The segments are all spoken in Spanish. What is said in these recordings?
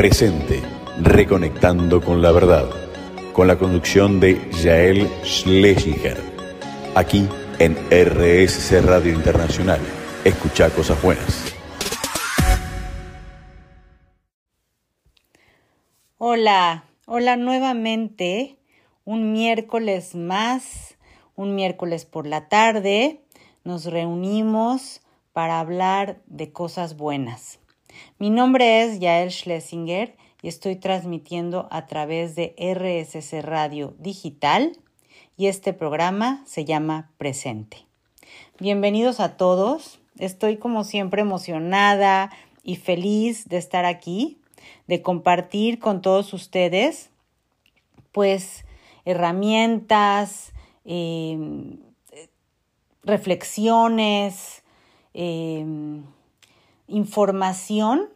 Presente, reconectando con la verdad, con la conducción de Jael Schlesinger, aquí en RSC Radio Internacional. Escucha cosas buenas. Hola, hola nuevamente, un miércoles más, un miércoles por la tarde, nos reunimos para hablar de cosas buenas. Mi nombre es Yael Schlesinger y estoy transmitiendo a través de RSC Radio Digital y este programa se llama Presente. Bienvenidos a todos. Estoy como siempre emocionada y feliz de estar aquí, de compartir con todos ustedes pues herramientas, em, reflexiones, em, información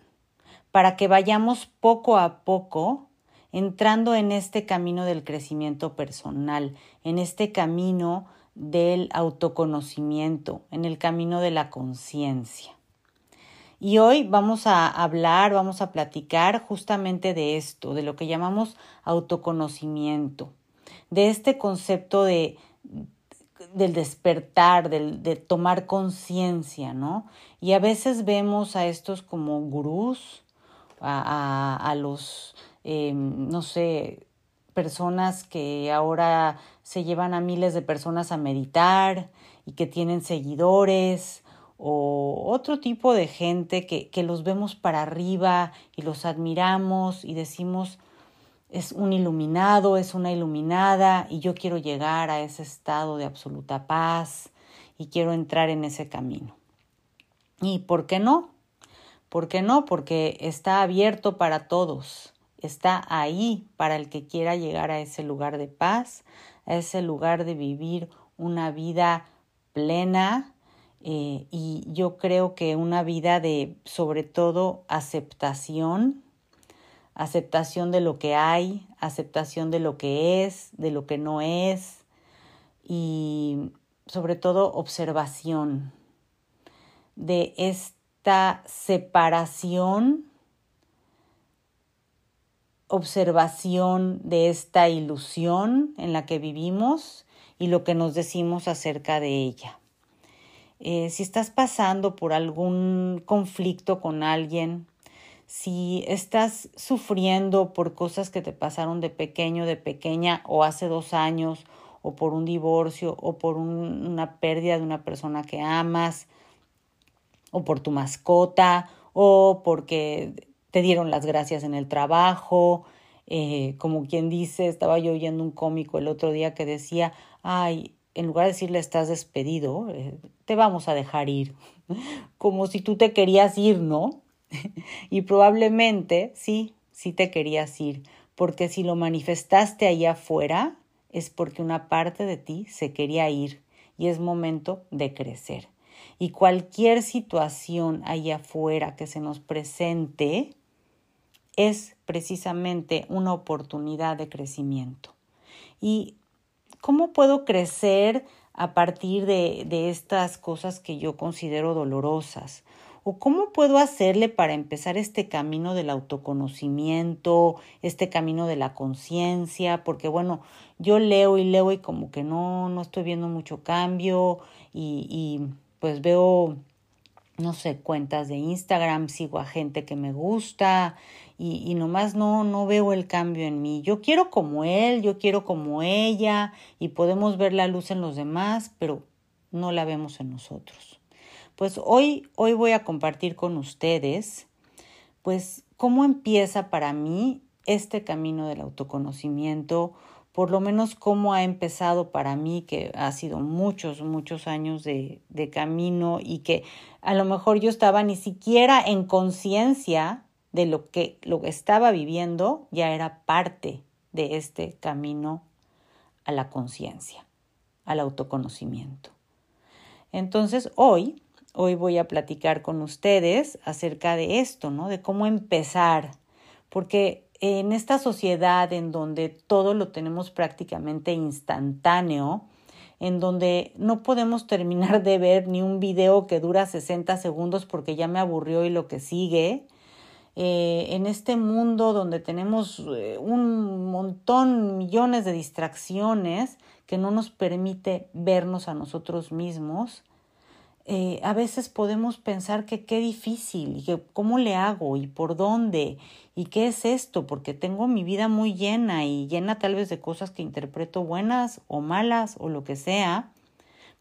para que vayamos poco a poco entrando en este camino del crecimiento personal, en este camino del autoconocimiento, en el camino de la conciencia. Y hoy vamos a hablar, vamos a platicar justamente de esto, de lo que llamamos autoconocimiento, de este concepto de, del despertar, del, de tomar conciencia, ¿no? Y a veces vemos a estos como gurús, a, a, los, eh, no sé, personas que ahora se llevan a miles de personas a meditar y que tienen seguidores o otro tipo de gente que, que los vemos para arriba y los admiramos y decimos, es un iluminado, es una iluminada y yo quiero llegar a ese estado de absoluta paz y quiero entrar en ese camino. ¿Y por qué no? ¿Por qué no? Porque está abierto para todos, está ahí para el que quiera llegar a ese lugar de paz, a ese lugar de vivir una vida plena eh, y yo creo que una vida de sobre todo aceptación, aceptación de lo que hay, aceptación de lo que es, de lo que no es y sobre todo observación de esta separación, observación de esta ilusión en la que vivimos y lo que nos decimos acerca de ella. Eh, si estás pasando por algún conflicto con alguien, si estás sufriendo por cosas que te pasaron de pequeño, de pequeña o hace dos años, o por un divorcio, o por una pérdida de una persona que amas, o por tu mascota, o porque te dieron las gracias en el trabajo, eh, como quien dice, estaba yo oyendo un cómico el otro día que decía, ay, en lugar de decirle estás despedido, eh, te vamos a dejar ir, como si tú te querías ir, ¿no? y probablemente sí, sí te querías ir, porque si lo manifestaste allá afuera, es porque una parte de ti se quería ir y es momento de crecer. Y cualquier situación allá afuera que se nos presente es precisamente una oportunidad de crecimiento. ¿Y cómo puedo crecer a partir de, de estas cosas que yo considero dolorosas? ¿O cómo puedo hacerle para empezar este camino del autoconocimiento, este camino de la conciencia? Porque bueno, yo leo y leo y como que no, no estoy viendo mucho cambio y, y pues veo, no sé, cuentas de Instagram, sigo a gente que me gusta y, y nomás no, no veo el cambio en mí. Yo quiero como él, yo quiero como ella y podemos ver la luz en los demás, pero no la vemos en nosotros. Pues hoy, hoy voy a compartir con ustedes, pues, cómo empieza para mí este camino del autoconocimiento, por lo menos cómo ha empezado para mí, que ha sido muchos, muchos años de, camino y que a lo mejor yo estaba ni siquiera en conciencia de lo que, lo que estaba viviendo, ya era parte de este camino a la conciencia, al autoconocimiento. Entonces, hoy Hoy voy a platicar con ustedes acerca de esto, ¿no? De cómo empezar, porque en esta sociedad en donde todo lo tenemos prácticamente instantáneo, en donde no podemos terminar de ver ni un video que dura 60 segundos porque ya me aburrió y lo que sigue, eh, en este mundo donde tenemos eh, un montón, millones de distracciones que no nos permite vernos a nosotros mismos, eh, a veces podemos pensar que qué difícil y que cómo le hago y por dónde y qué es esto, porque tengo mi vida muy llena y llena tal vez de cosas que interpreto buenas o malas o lo que sea,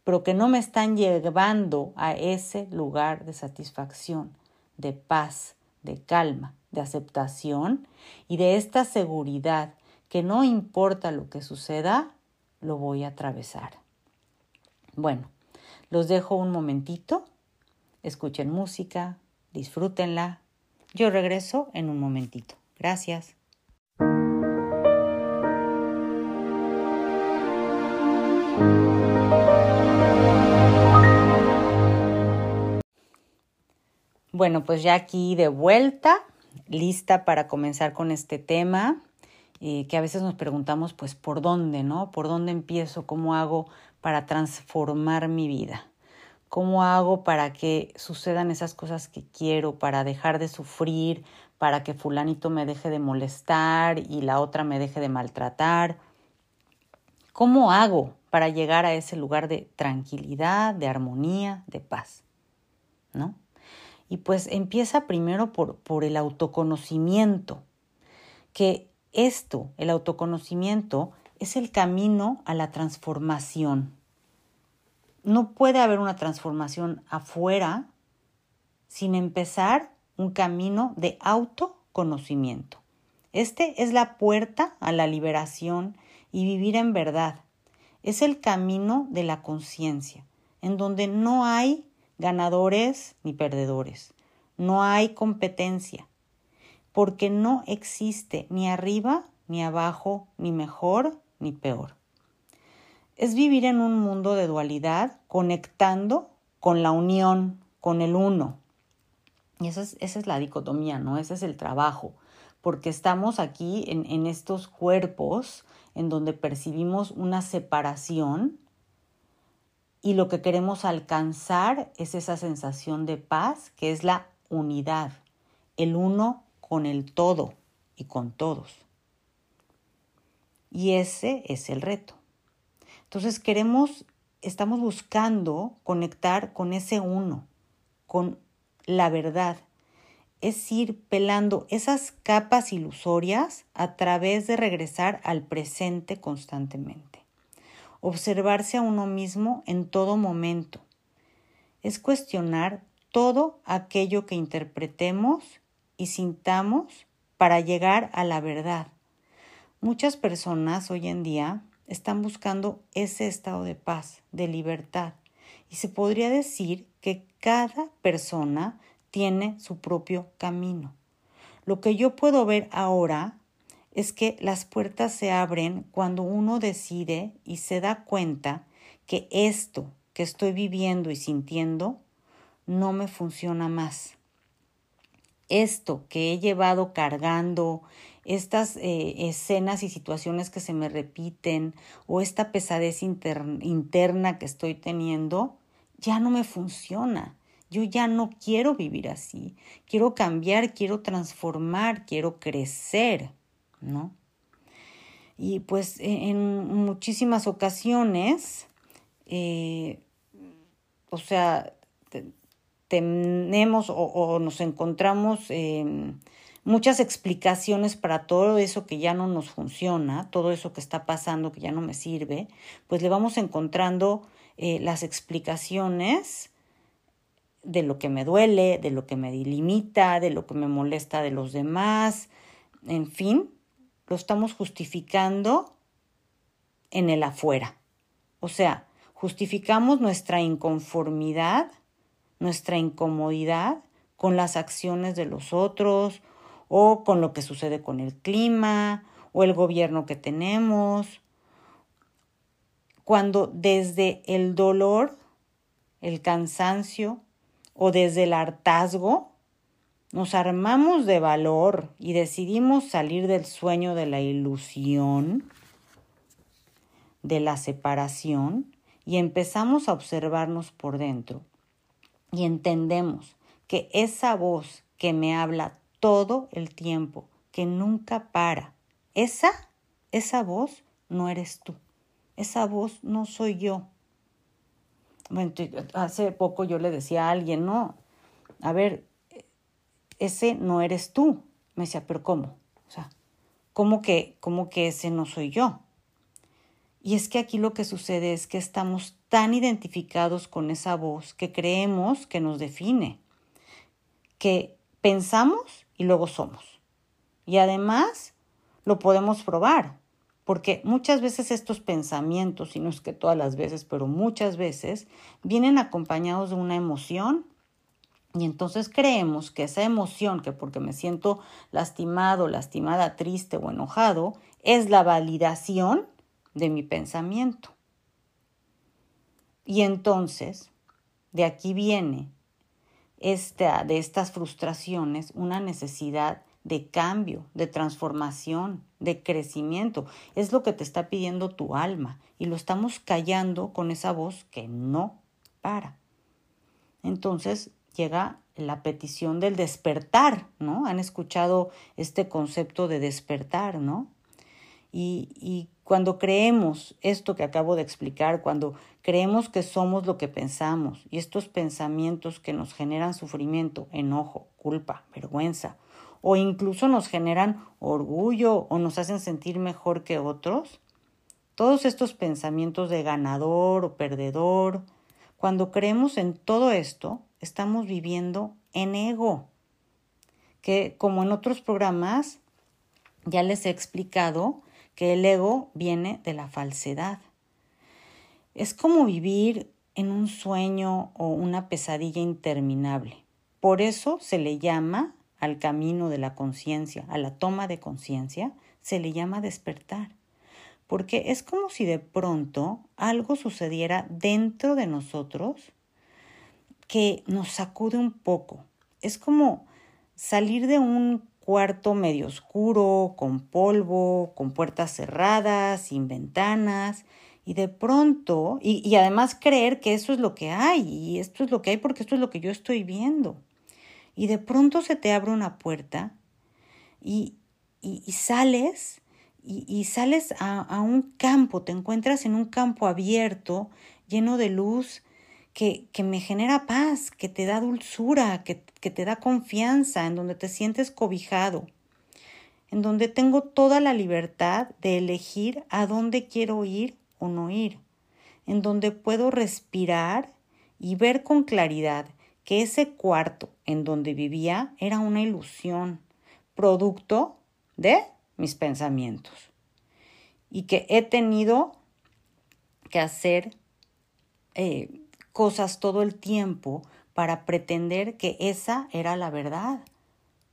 pero que no me están llevando a ese lugar de satisfacción, de paz, de calma, de aceptación y de esta seguridad que no importa lo que suceda, lo voy a atravesar. Bueno, los dejo un momentito, escuchen música, disfrútenla. Yo regreso en un momentito. Gracias. Bueno, pues ya aquí de vuelta, lista para comenzar con este tema, eh, que a veces nos preguntamos, pues, ¿por dónde, no? ¿Por dónde empiezo? ¿Cómo hago para transformar mi vida? ¿Cómo hago para que sucedan esas cosas que quiero, para dejar de sufrir, para que fulanito me deje de molestar y la otra me deje de maltratar? ¿Cómo hago para llegar a ese lugar de tranquilidad, de armonía, de paz? ¿No? Y pues empieza primero por, por el autoconocimiento, que esto, el autoconocimiento, es el camino a la transformación. No puede haber una transformación afuera sin empezar un camino de autoconocimiento. Este es la puerta a la liberación y vivir en verdad. Es el camino de la conciencia, en donde no hay ganadores ni perdedores. No hay competencia, porque no existe ni arriba, ni abajo, ni mejor, ni peor. Es vivir en un mundo de dualidad, conectando con la unión, con el uno. Y esa es, esa es la dicotomía, ¿no? Ese es el trabajo, porque estamos aquí en, en estos cuerpos en donde percibimos una separación y lo que queremos alcanzar es esa sensación de paz que es la unidad, el uno con el todo y con todos. Y ese es el reto. Entonces queremos, estamos buscando conectar con ese uno, con la verdad. Es ir pelando esas capas ilusorias a través de regresar al presente constantemente observarse a uno mismo en todo momento. Es cuestionar todo aquello que interpretemos y sintamos para llegar a la verdad. Muchas personas hoy en día están buscando ese estado de paz, de libertad, y se podría decir que cada persona tiene su propio camino. Lo que yo puedo ver ahora es que las puertas se abren cuando uno decide y se da cuenta que esto que estoy viviendo y sintiendo no me funciona más. Esto que he llevado cargando, estas eh, escenas y situaciones que se me repiten o esta pesadez interna que estoy teniendo, ya no me funciona. Yo ya no quiero vivir así. Quiero cambiar, quiero transformar, quiero crecer. ¿no? Y pues e, en muchísimas ocasiones, eh, o sea, tenemos o, nos encontramos muchas explicaciones para todo eso que ya no nos funciona, todo eso que está pasando que ya no me sirve, pues le vamos encontrando eh, las explicaciones de lo que me duele, de lo que me delimita, de lo que me molesta de los demás, en fin, lo estamos justificando en el afuera. O sea, justificamos nuestra inconformidad, nuestra incomodidad con las acciones de los otros o con lo que sucede con el clima o el gobierno que tenemos. Cuando desde el dolor, el cansancio o desde el hartazgo nos armamos de valor y decidimos salir del sueño de la ilusión, de la separación, y empezamos a observarnos por dentro. Y entendemos que esa voz que me habla todo el tiempo, que nunca para. Esa, esa voz no eres tú. Esa voz no soy yo. Bueno, hace poco yo le decía a alguien, no, a ver, ese no eres tú. Me decía, pero ¿cómo? O sea, ¿cómo que, cómo que ese no soy yo? Y es que aquí lo que sucede es que estamos tan identificados con esa voz que creemos que nos define, que pensamos y luego somos. Y además lo podemos probar, porque muchas veces estos pensamientos, y no es que todas las veces, pero muchas veces, vienen acompañados de una emoción y entonces creemos que esa emoción, que porque me siento lastimado, lastimada, triste o enojado, es la validación de mi pensamiento. Y entonces, de aquí viene esta, de estas frustraciones una necesidad de cambio, de transformación, de crecimiento. Es lo que te está pidiendo tu alma y lo estamos callando con esa voz que no para. Entonces llega la petición del despertar, ¿no? Han escuchado este concepto de despertar, ¿no? Y, y cuando creemos esto que acabo de explicar, cuando creemos que somos lo que pensamos y estos pensamientos que nos generan sufrimiento, enojo, culpa, vergüenza, o incluso nos generan orgullo o nos hacen sentir mejor que otros, todos estos pensamientos de ganador o perdedor, cuando creemos en todo esto, estamos viviendo en ego, que como en otros programas ya les he explicado que el ego viene de la falsedad. Es como vivir en un sueño o una pesadilla interminable. Por eso se le llama al camino de la conciencia, a la toma de conciencia, se le llama despertar. Porque es como si de pronto algo sucediera dentro de nosotros que nos sacude un poco. Es como salir de un cuarto medio oscuro, con polvo, con puertas cerradas, sin ventanas, y de pronto, y, y, además creer que eso es lo que hay, y esto es lo que hay porque esto es lo que yo estoy viendo. Y de pronto se te abre una puerta y, y, sales y, sales a, un campo, te encuentras en un campo abierto, lleno de luz, que, que me genera paz, que te da dulzura, que, que te da confianza, en donde te sientes cobijado, en donde tengo toda la libertad de elegir a dónde quiero ir o no ir, en donde puedo respirar y ver con claridad que ese cuarto en donde vivía era una ilusión, producto de mis pensamientos, y que he tenido que hacer eh, cosas todo el tiempo para pretender que esa era la verdad,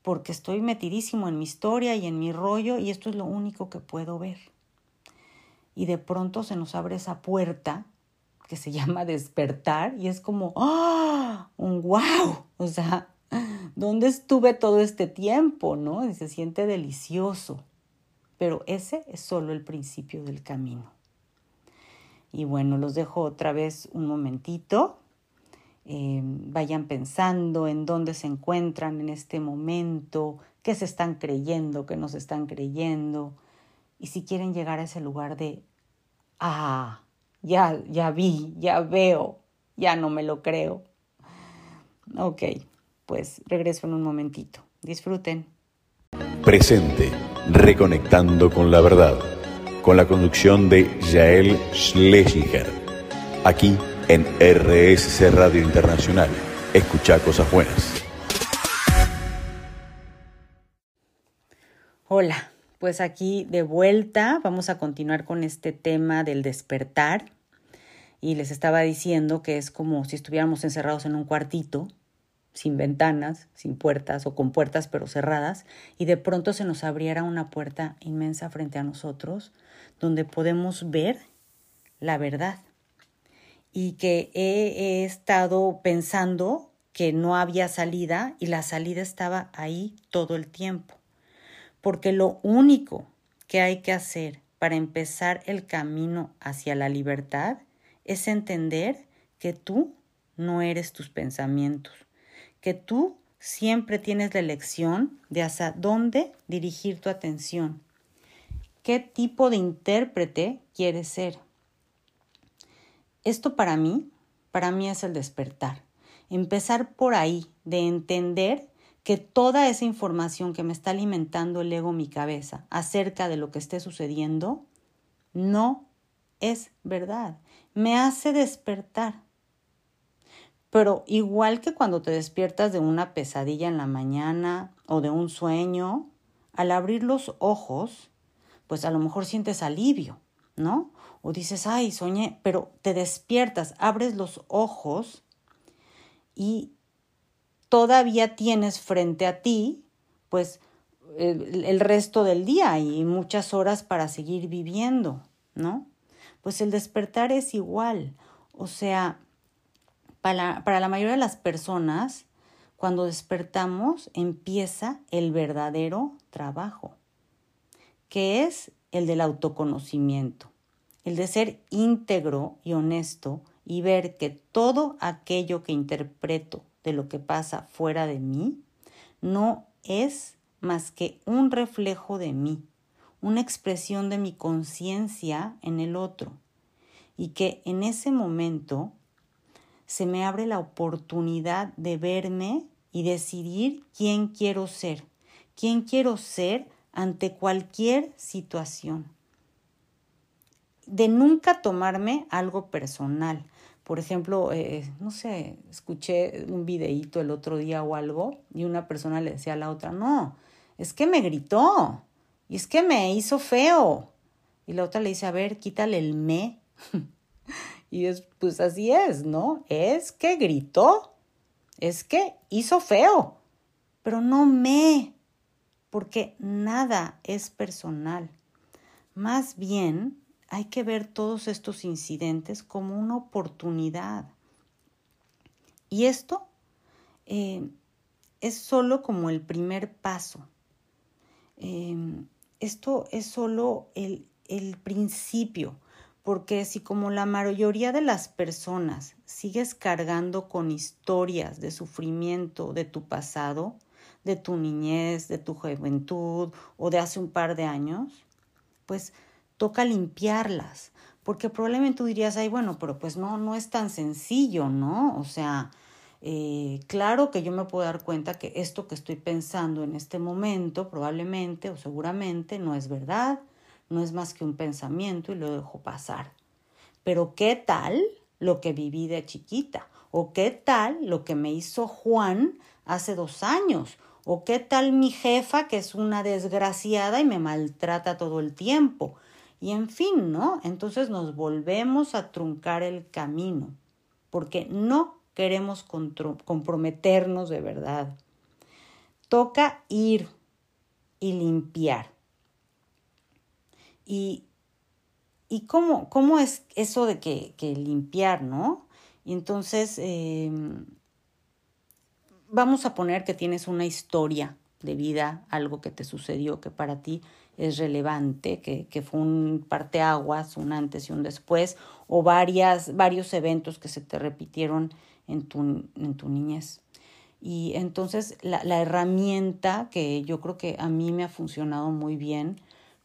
porque estoy metidísimo en mi historia y en mi rollo y esto es lo único que puedo ver. Y de pronto se nos abre esa puerta que se llama despertar y es como, ¡ah! Un wow. O sea, ¿dónde estuve todo este tiempo? ¿No? Y se siente delicioso. Pero ese es solo el principio del camino. Y bueno, los dejo otra vez un momentito. Eh, vayan pensando en dónde se encuentran en este momento, qué se están creyendo, qué no se están creyendo. Y si quieren llegar a ese lugar de, ah, ya, ya vi, ya veo, ya no me lo creo. Ok, pues regreso en un momentito. Disfruten. Presente, reconectando con la verdad, con la conducción de Yael Schlesinger. Aquí en RSC Radio Internacional. Escucha cosas buenas. Hola. Pues aquí de vuelta vamos a continuar con este tema del despertar. Y les estaba diciendo que es como si estuviéramos encerrados en un cuartito, sin ventanas, sin puertas o con puertas pero cerradas, y de pronto se nos abriera una puerta inmensa frente a nosotros, donde podemos ver la verdad. Y que he, estado pensando que no había salida y la salida estaba ahí todo el tiempo porque lo único que hay que hacer para empezar el camino hacia la libertad es entender que tú no eres tus pensamientos, que tú siempre tienes la elección de hacia dónde dirigir tu atención. ¿Qué tipo de intérprete quieres ser? Esto para mí, para mí es el despertar. Empezar por ahí, de entender que toda esa información que me está alimentando el ego mi cabeza acerca de lo que esté sucediendo no es verdad. Me hace despertar. Pero igual que cuando te despiertas de una pesadilla en la mañana o de un sueño, al abrir los ojos, pues a lo mejor sientes alivio, ¿no? O dices, ay, soñé, pero te despiertas, abres los ojos y todavía tienes frente a ti, pues, el, el resto del día y muchas horas para seguir viviendo, ¿no? Pues el despertar es igual. O sea, para, para la mayoría de las personas, cuando despertamos empieza el verdadero trabajo, que es el del autoconocimiento, el de ser íntegro y honesto y ver que todo aquello que interpreto de lo que pasa fuera de mí no es más que un reflejo de mí, una expresión de mi conciencia en el otro, y que en ese momento se me abre la oportunidad de verme y decidir quién quiero ser, quién quiero ser ante cualquier situación. De nunca tomarme algo personal. Por ejemplo, eh, no sé, escuché un videíto el otro día o algo y una persona le decía a la otra, no, es que me gritó y es que me hizo feo. Y la otra le dice, a ver, quítale el me. Y es, pues así es, ¿no? Es que gritó, es que hizo feo, pero no me, porque nada es personal. Más bien hay que ver todos estos incidentes como una oportunidad. Y esto eh, es solo como el primer paso. Eh, esto es solo el, el principio porque si como la mayoría de las personas sigues cargando con historias de sufrimiento de tu pasado, de tu niñez, de tu juventud o de hace un par de años, pues toca limpiarlas, porque probablemente tú dirías, ay, bueno, pero pues no, no es tan sencillo, ¿no? O sea, eh, claro que yo me puedo dar cuenta que esto que estoy pensando en este momento probablemente o seguramente no es verdad, no es más que un pensamiento y lo dejo pasar. Pero ¿qué tal lo que viví de chiquita? ¿O qué tal lo que me hizo Juan hace dos años? ¿O qué tal mi jefa que es una desgraciada y me maltrata todo el tiempo? Y en fin, ¿no? Entonces nos volvemos a truncar el camino porque no queremos comprometernos de verdad. Toca ir y limpiar. Y, y cómo, cómo es eso de que, que limpiar, ¿no? Y entonces em, vamos a poner que tienes una historia de vida, algo que te sucedió que para ti es relevante, que, que fue un parteaguas, un antes y un después, o varias, varios eventos que se te repitieron en tu, en tu niñez. Y entonces la, la herramienta que yo creo que a mí me ha funcionado muy bien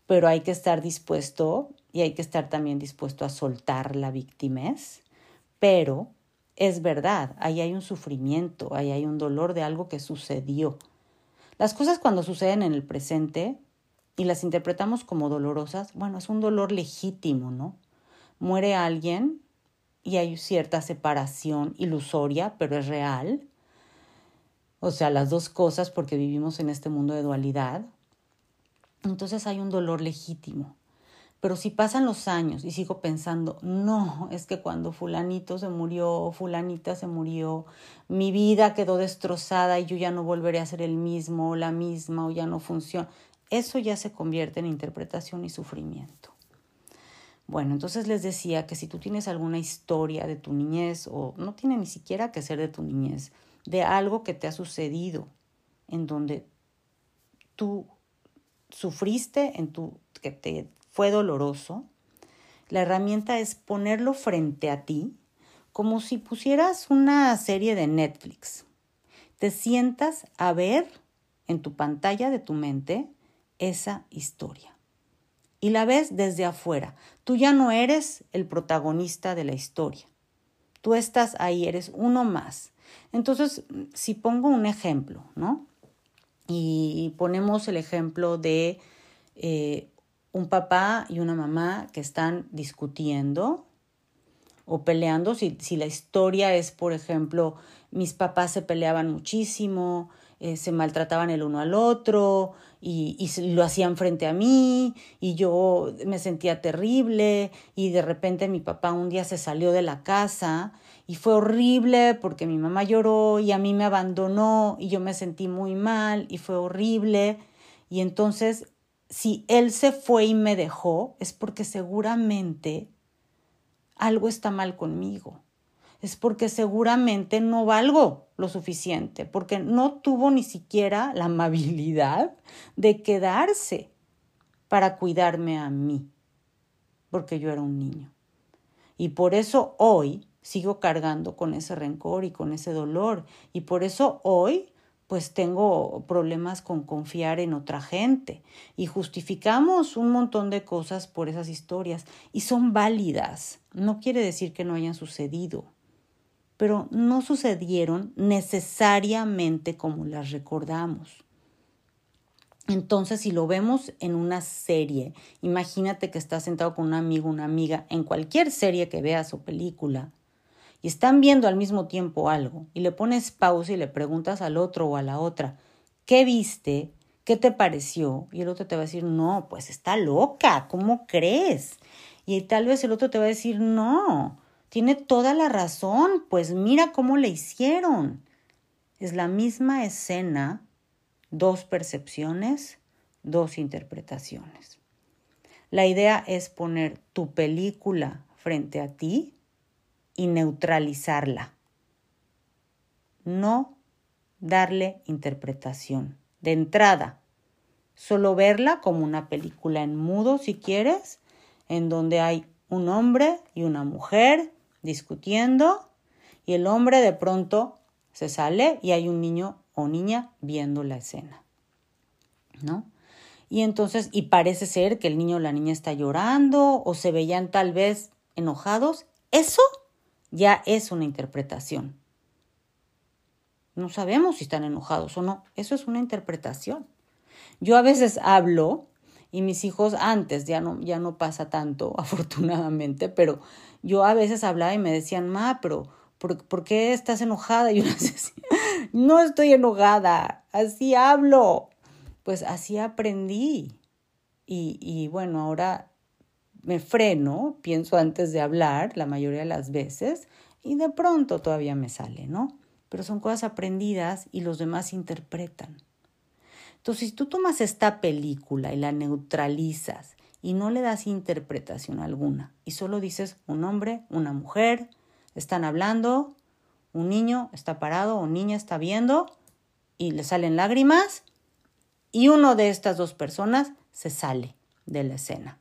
pero hay que estar dispuesto y hay que estar también dispuesto a soltar la victimez, pero es verdad, ahí hay un sufrimiento, ahí hay un dolor de algo que sucedió. Las cosas cuando suceden en el presente y las interpretamos como dolorosas, bueno, es un dolor legítimo, ¿no? Muere alguien y hay cierta separación ilusoria, pero es real. O sea, las dos cosas porque vivimos en este mundo de dualidad entonces hay un dolor legítimo. Pero si pasan los años y sigo pensando, no, es que cuando fulanito se murió, fulanita se murió, mi vida quedó destrozada y yo ya no volveré a ser el mismo o la misma o ya no funciona, eso ya se convierte en interpretación y sufrimiento. Bueno, entonces les decía que si tú tienes alguna historia de tu niñez o no tiene ni siquiera que ser de tu niñez, de algo que te ha sucedido en donde tú sufriste, en tu, que te fue doloroso, la herramienta es ponerlo frente a ti como si pusieras una serie de Netflix. te sientas a ver en tu pantalla de tu mente esa historia. Y la ves desde afuera. Tú ya no eres el protagonista de la historia. Tú estás ahí, eres uno más. Entonces, si pongo un ejemplo, ¿no? Y ponemos el ejemplo de eh, un papá y una mamá que están discutiendo o peleando, si, si la historia es, por ejemplo, mis papás se peleaban muchísimo, eh, se maltrataban el uno al otro y, y, lo hacían frente a mí y yo me sentía terrible y de repente mi papá un día se salió de la casa y fue horrible porque mi mamá lloró y a mí me abandonó y yo me sentí muy mal y fue horrible y entonces si él se fue y me dejó es porque seguramente algo está mal conmigo es porque seguramente no valgo lo suficiente, porque no tuvo ni siquiera la amabilidad de quedarse para cuidarme a mí, porque yo era un niño. Y por eso hoy sigo cargando con ese rencor y con ese dolor, y por eso hoy pues tengo problemas con confiar en otra gente y justificamos un montón de cosas por esas historias y son válidas. No quiere decir que no hayan sucedido pero no sucedieron necesariamente como las recordamos. Entonces, si lo vemos en una serie, imagínate que estás sentado con un amigo, una amiga, en cualquier serie que veas o película, y están viendo al mismo tiempo algo, y le pones pausa y le preguntas al otro o a la otra, ¿qué viste? ¿Qué te pareció? Y el otro te va a decir, no, pues está loca, ¿cómo crees? Y tal vez el otro te va a decir, no, tiene toda la razón, pues mira cómo le hicieron. Es la misma escena, dos percepciones, dos interpretaciones. La idea es poner tu película frente a ti y neutralizarla. No darle interpretación. De entrada, solo verla como una película en mudo si quieres, en donde hay un hombre y una mujer discutiendo y el hombre de pronto se sale y hay un niño o niña viendo la escena. ¿No? Y entonces, y parece ser que el niño o la niña está llorando o se veían tal vez enojados. Eso ya es una interpretación. No sabemos si están enojados o no. Eso es una interpretación. Yo a veces hablo y mis hijos antes, ya no, ya no pasa tanto, afortunadamente, pero yo a veces hablaba y me decían, ma, pero ¿por, qué estás enojada? Y yo les decía, no estoy enojada, así hablo. Pues así aprendí. Y, y bueno, ahora me freno, pienso antes de hablar la mayoría de las veces y de pronto todavía me sale, ¿no? Pero son cosas aprendidas y los demás interpretan. Entonces, si tú tomas esta película y la neutralizas y no le das interpretación alguna y solo dices un hombre, una mujer, están hablando, un niño está parado o niña está viendo y le salen lágrimas y uno de estas dos personas se sale de la escena.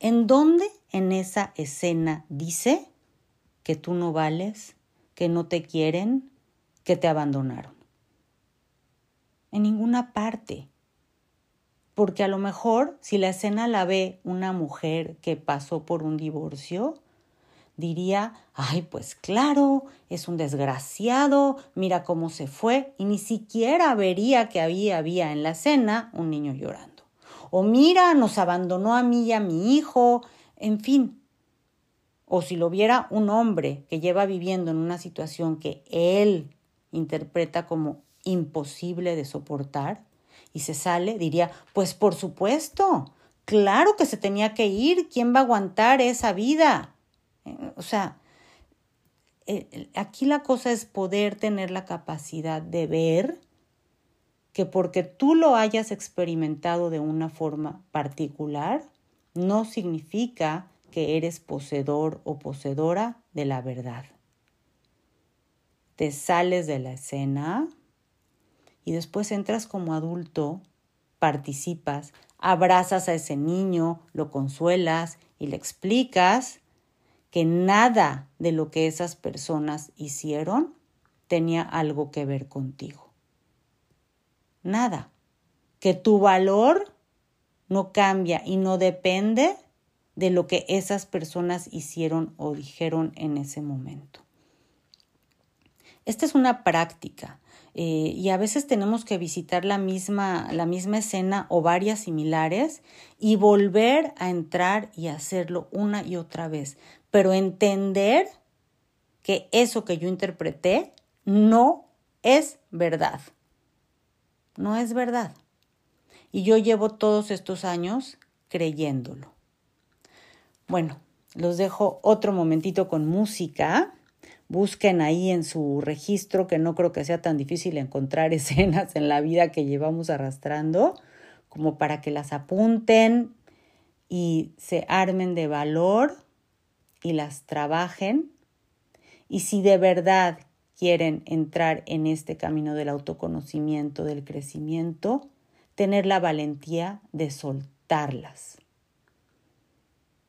¿En dónde en esa escena dice que tú no vales, que no te quieren, que te abandonaron? en ninguna parte. Porque a lo mejor si la escena la ve una mujer que pasó por un divorcio, diría, ay, pues claro, es un desgraciado, mira cómo se fue, y ni siquiera vería que había, había en la escena un niño llorando. O mira, nos abandonó a mí y a mi hijo, en fin. O si lo viera un hombre que lleva viviendo en una situación que él interpreta como imposible de soportar y se sale, diría, pues por supuesto, claro que se tenía que ir, ¿quién va a aguantar esa vida? Eh, o sea, eh, aquí la cosa es poder tener la capacidad de ver que porque tú lo hayas experimentado de una forma particular, no significa que eres poseedor o poseedora de la verdad. Te sales de la escena, y después entras como adulto, participas, abrazas a ese niño, lo consuelas y le explicas que nada de lo que esas personas hicieron tenía algo que ver contigo. Nada. Que tu valor no cambia y no depende de lo que esas personas hicieron o dijeron en ese momento. Esta es una práctica eh, y a veces tenemos que visitar la misma, la misma escena o varias similares y volver a entrar y hacerlo una y otra vez, pero entender que eso que yo interpreté no es verdad. No es verdad. Y yo llevo todos estos años creyéndolo. Bueno, los dejo otro momentito con música busquen ahí en su registro, que no creo que sea tan difícil encontrar escenas en la vida que llevamos arrastrando, como para que las apunten y se armen de valor y las trabajen. Y si de verdad quieren entrar en este camino del autoconocimiento, del crecimiento, tener la valentía de soltarlas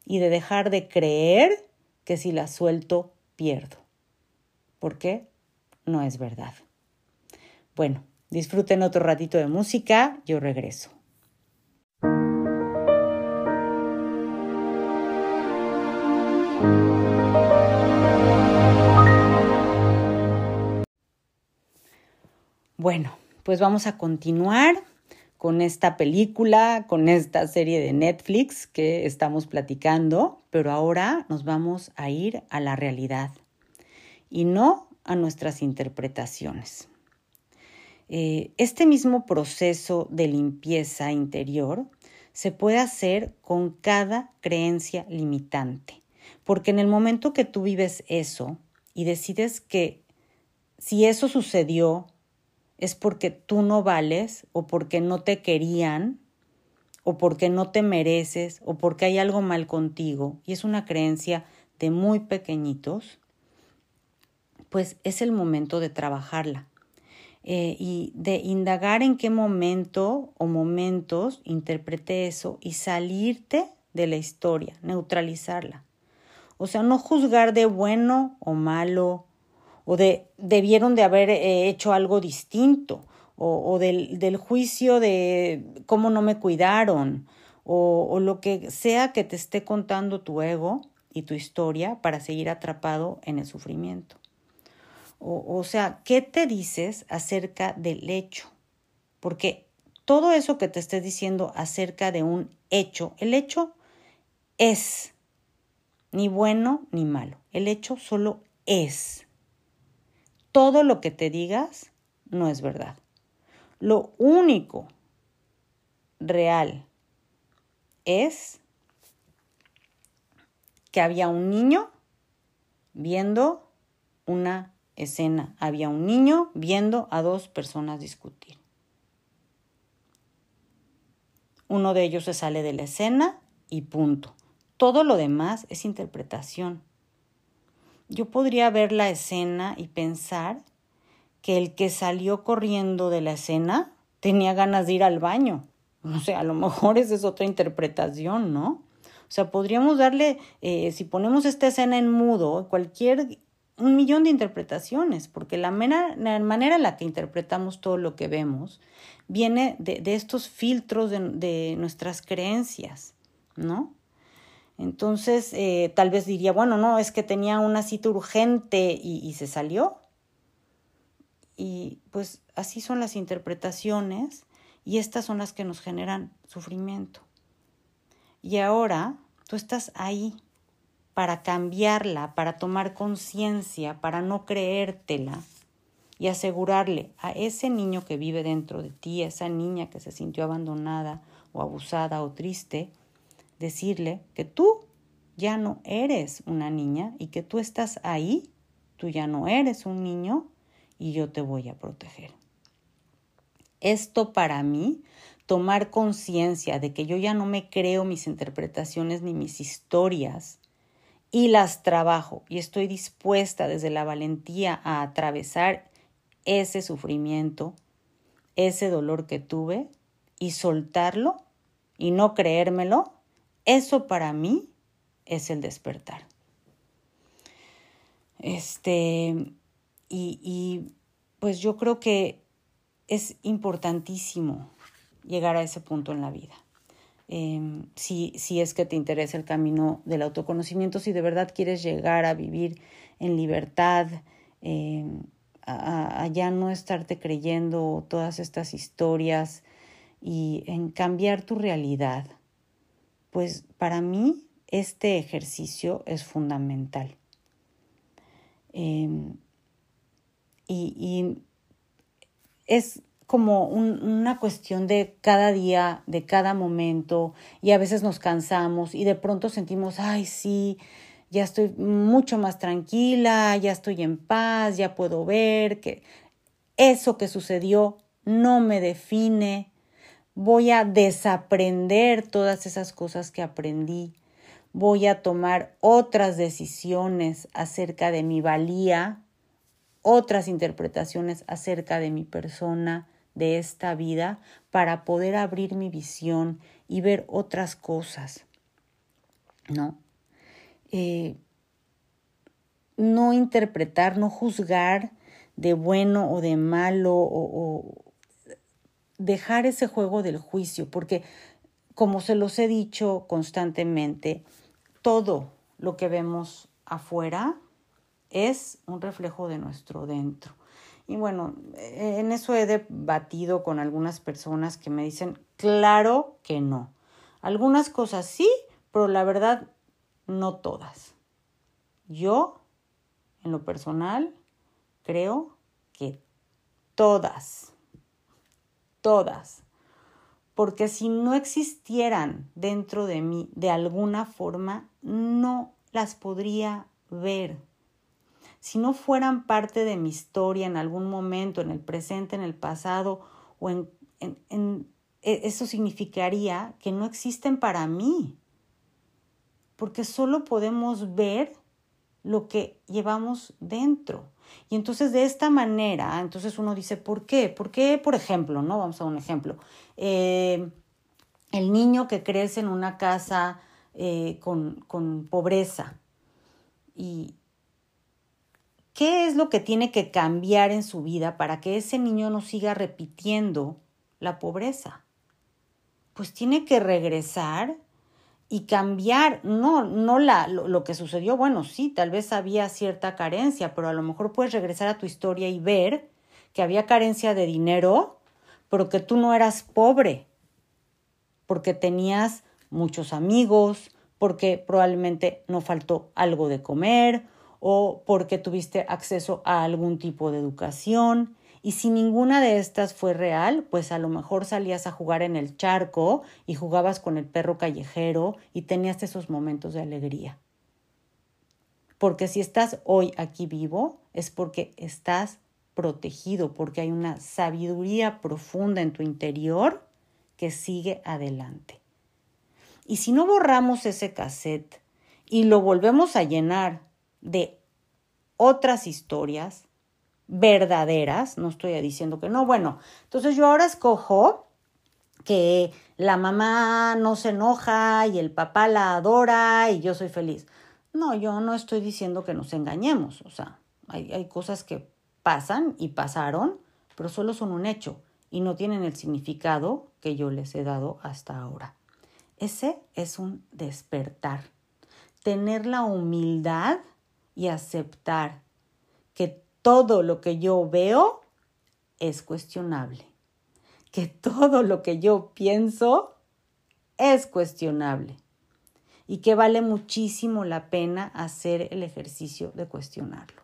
y de dejar de creer que si las suelto pierdo porque no es verdad. Bueno, disfruten otro ratito de música, yo regreso. Bueno, pues vamos a continuar con esta película, con esta serie de Netflix que estamos platicando, pero ahora nos vamos a ir a la realidad y no a nuestras interpretaciones. Eh, este mismo proceso de limpieza interior se puede hacer con cada creencia limitante, porque en el momento que tú vives eso y decides que si eso sucedió es porque tú no vales o porque no te querían o porque no te mereces o porque hay algo mal contigo. Y es una creencia de muy pequeñitos, pues es el momento de trabajarla. Eh, y de indagar en qué momento o momentos interpreté eso y salirte de la historia, neutralizarla. O sea, no juzgar de bueno o malo, o de debieron de haber eh, hecho algo distinto, o, del, del, juicio de cómo no me cuidaron, o, o lo que sea que te esté contando tu ego y tu historia para seguir atrapado en el sufrimiento. O, sea, ¿qué te dices acerca del hecho? Porque todo eso que te estés diciendo acerca de un hecho, el hecho es ni bueno ni malo. El hecho solo es. Todo lo que te digas no es verdad. Lo único real es que había un niño viendo una escena había un niño viendo a dos personas discutir. Uno de ellos se sale de la escena y punto. Todo lo demás es interpretación. Yo podría ver la escena y pensar que el que salió corriendo de la escena tenía ganas de ir al baño. O sea, a lo mejor esa es otra interpretación, ¿no? O sea, podríamos darle, eh, si ponemos esta escena en mudo, cualquier un millón de interpretaciones, porque la, manera, en la que interpretamos todo lo que vemos viene de, estos filtros de, nuestras creencias, ¿no? Entonces, eh, tal vez diría, bueno, no, es que tenía una cita urgente y, y se salió. Y pues así son las interpretaciones y estas son las que nos generan sufrimiento. Y ahora tú estás ahí para cambiarla, para tomar conciencia, para no creértela y asegurarle a ese niño que vive dentro de ti, a esa niña que se sintió abandonada o abusada o triste, decirle que tú ya no eres una niña y que tú estás ahí, tú ya no eres un niño y yo te voy a proteger. Esto para mí, tomar conciencia de que yo ya no me creo mis interpretaciones ni mis historias, y las trabajo y estoy dispuesta desde la valentía a atravesar ese sufrimiento, ese dolor que tuve y soltarlo y no creérmelo, eso para mí es el despertar. Este, y, pues yo creo que es importantísimo llegar a ese punto en la vida. Em, si, si, es que te interesa el camino del autoconocimiento, si de verdad quieres llegar a vivir en libertad, em, a, ya no estarte creyendo todas estas historias y en cambiar tu realidad, pues para mí este ejercicio es fundamental. Em, y, es como una cuestión de cada día, de cada momento, y a veces nos cansamos y de pronto sentimos, ay, sí, ya estoy mucho más tranquila, ya estoy en paz, ya puedo ver que eso que sucedió no me define, voy a desaprender todas esas cosas que aprendí, voy a tomar otras decisiones acerca de mi valía, otras interpretaciones acerca de mi persona, de esta vida, para poder abrir mi visión y ver otras cosas. ¿No? Eh, no interpretar, no juzgar de bueno o de malo o, dejar ese juego del juicio, porque como se los he dicho constantemente, todo lo que vemos afuera es un reflejo de nuestro dentro. Y bueno, en eso he debatido con algunas personas que me dicen, claro que no. Algunas cosas sí, pero la verdad no todas. Yo, en lo personal, creo que todas, todas, porque si no existieran dentro de mí de alguna forma, no las podría ver. Si no fueran parte de mi historia en algún momento, en el presente, en el pasado, o en, en e, eso significaría que no existen para mí porque solo podemos ver lo que llevamos dentro. Y entonces de esta manera, entonces uno dice, ¿por qué? ¿Por qué, por ejemplo, no? Vamos a un ejemplo. Eh, el niño que crece en una casa eh, con, con pobreza. ¿Y qué es lo que tiene que cambiar en su vida para que ese niño no siga repitiendo la pobreza? Pues tiene que regresar y cambiar, no, no la, lo, que sucedió, bueno, sí, tal vez había cierta carencia, pero a lo mejor puedes regresar a tu historia y ver que había carencia de dinero, pero que tú no eras pobre, porque tenías muchos amigos, porque probablemente no faltó algo de comer o porque tuviste acceso a algún tipo de educación y si ninguna de estas fue real, pues a lo mejor salías a jugar en el charco y jugabas con el perro callejero y tenías esos momentos de alegría. Porque si estás hoy aquí vivo, es porque estás protegido, porque hay una sabiduría profunda en tu interior que sigue adelante. Y si no borramos ese cassette y lo volvemos a llenar de otras historias, verdaderas, no estoy diciendo que no, bueno, entonces yo ahora escojo que la mamá no se enoja y el papá la adora y yo soy feliz. No, yo no estoy diciendo que nos engañemos, o sea, hay, hay cosas que pasan y pasaron, pero solo son un hecho y no tienen el significado que yo les he dado hasta ahora. Ese es un despertar, tener la humildad y aceptar que todo lo que yo veo es cuestionable, que todo lo que yo pienso es cuestionable y que vale muchísimo la pena hacer el ejercicio de cuestionarlo.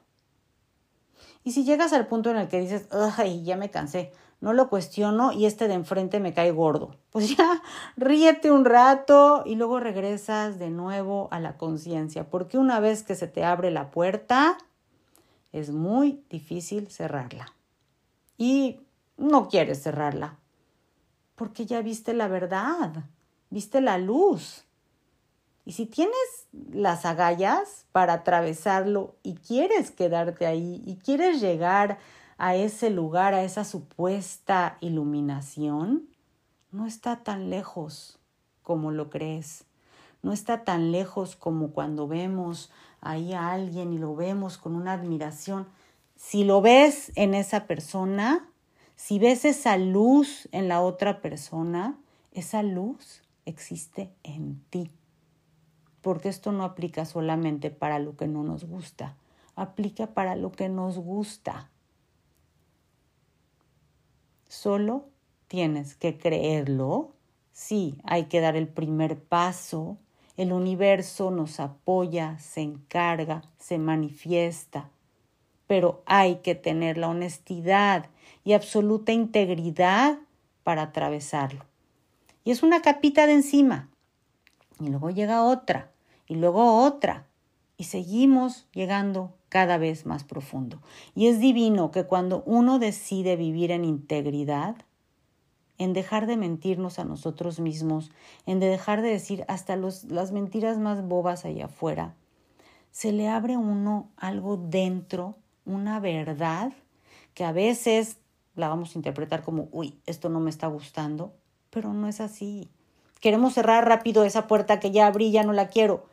Y si llegas al punto en el que dices, ay, ya me cansé, no lo cuestiono y este de enfrente me cae gordo, pues ya ríete un rato y luego regresas de nuevo a la conciencia, porque una vez que se te abre la puerta, es muy difícil cerrarla. Y no quieres cerrarla, porque ya viste la verdad, viste la luz. Y si tienes las agallas para atravesarlo y quieres quedarte ahí y quieres llegar a ese lugar, a esa supuesta iluminación, no está tan lejos como lo crees. No está tan lejos como cuando vemos ahí a alguien y lo vemos con una admiración. si lo ves en esa persona, si ves esa luz en la otra persona, esa luz existe en ti. Porque esto no aplica solamente para lo que no nos gusta, aplica para lo que nos gusta. Solo tienes que creerlo. Sí, hay que dar el primer paso. El universo nos apoya, se encarga, se manifiesta. Pero hay que tener la honestidad y absoluta integridad para atravesarlo. Y es una capita de encima. Y luego llega otra. Y luego otra. Y seguimos llegando cada vez más profundo. Y es divino que cuando uno decide vivir en integridad, en dejar de mentirnos a nosotros mismos, en de dejar de decir hasta las mentiras más bobas allá afuera, se le abre uno algo dentro, una verdad, que a veces la vamos a interpretar como, uy, esto no me está gustando, pero no es así. Queremos cerrar rápido esa puerta que ya abrí, ya no la quiero.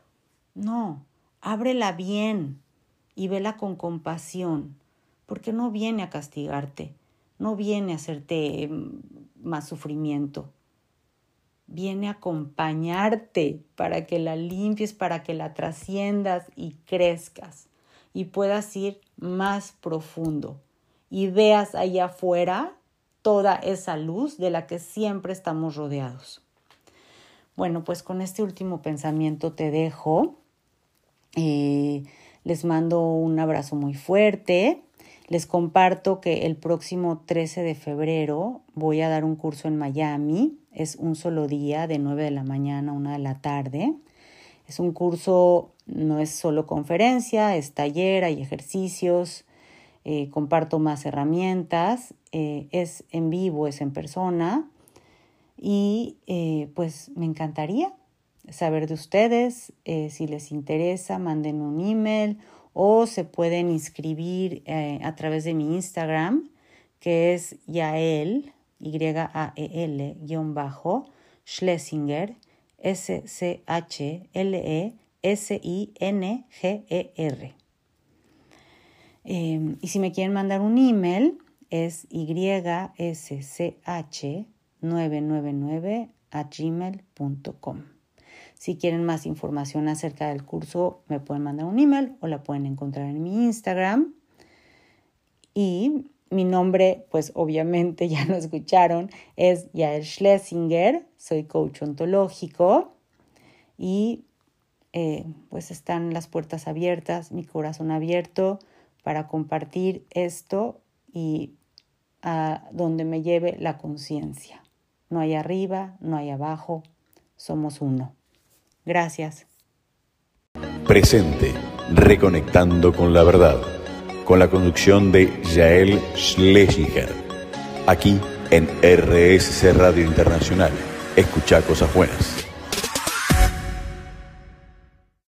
No, ábrela bien, y vela con compasión, porque no viene a castigarte, no viene a hacerte mm, más sufrimiento, viene a acompañarte para que la limpies, para que la trasciendas y crezcas y puedas ir más profundo y veas allá afuera toda esa luz de la que siempre estamos rodeados. Bueno, pues con este último pensamiento te dejo. Eh, les mando un abrazo muy fuerte. Les comparto que el próximo 13 de febrero voy a dar un curso en Miami. Es un solo día, de 9 de la mañana a 1 de la tarde. Es un curso, no es solo conferencia, es taller, hay ejercicios, eh, comparto más herramientas, eh, es en vivo, es en persona. Y eh, pues me encantaría saber de ustedes. Si les interesa, manden un email o se pueden inscribir eh, a través de mi Instagram, que es Yael, Y-A-E-L, guion bajo, Schlesinger, S-C-H-L-E-S-I-N-G-E-R. Em, y si me quieren mandar un email, es YSCH999 a gmail.com. Si quieren más información acerca del curso, me pueden mandar un email o la pueden encontrar en mi Instagram. Y mi nombre, pues obviamente ya lo escucharon, es Yael Schlesinger, soy coach ontológico y eh, pues están las puertas abiertas, mi corazón abierto para compartir esto y a donde me lleve la conciencia. No hay arriba, no hay abajo, somos uno. Gracias. Presente, reconectando con la verdad, con la conducción de Yael Schlesinger. Aquí en RSC Radio Internacional. Escucha cosas buenas.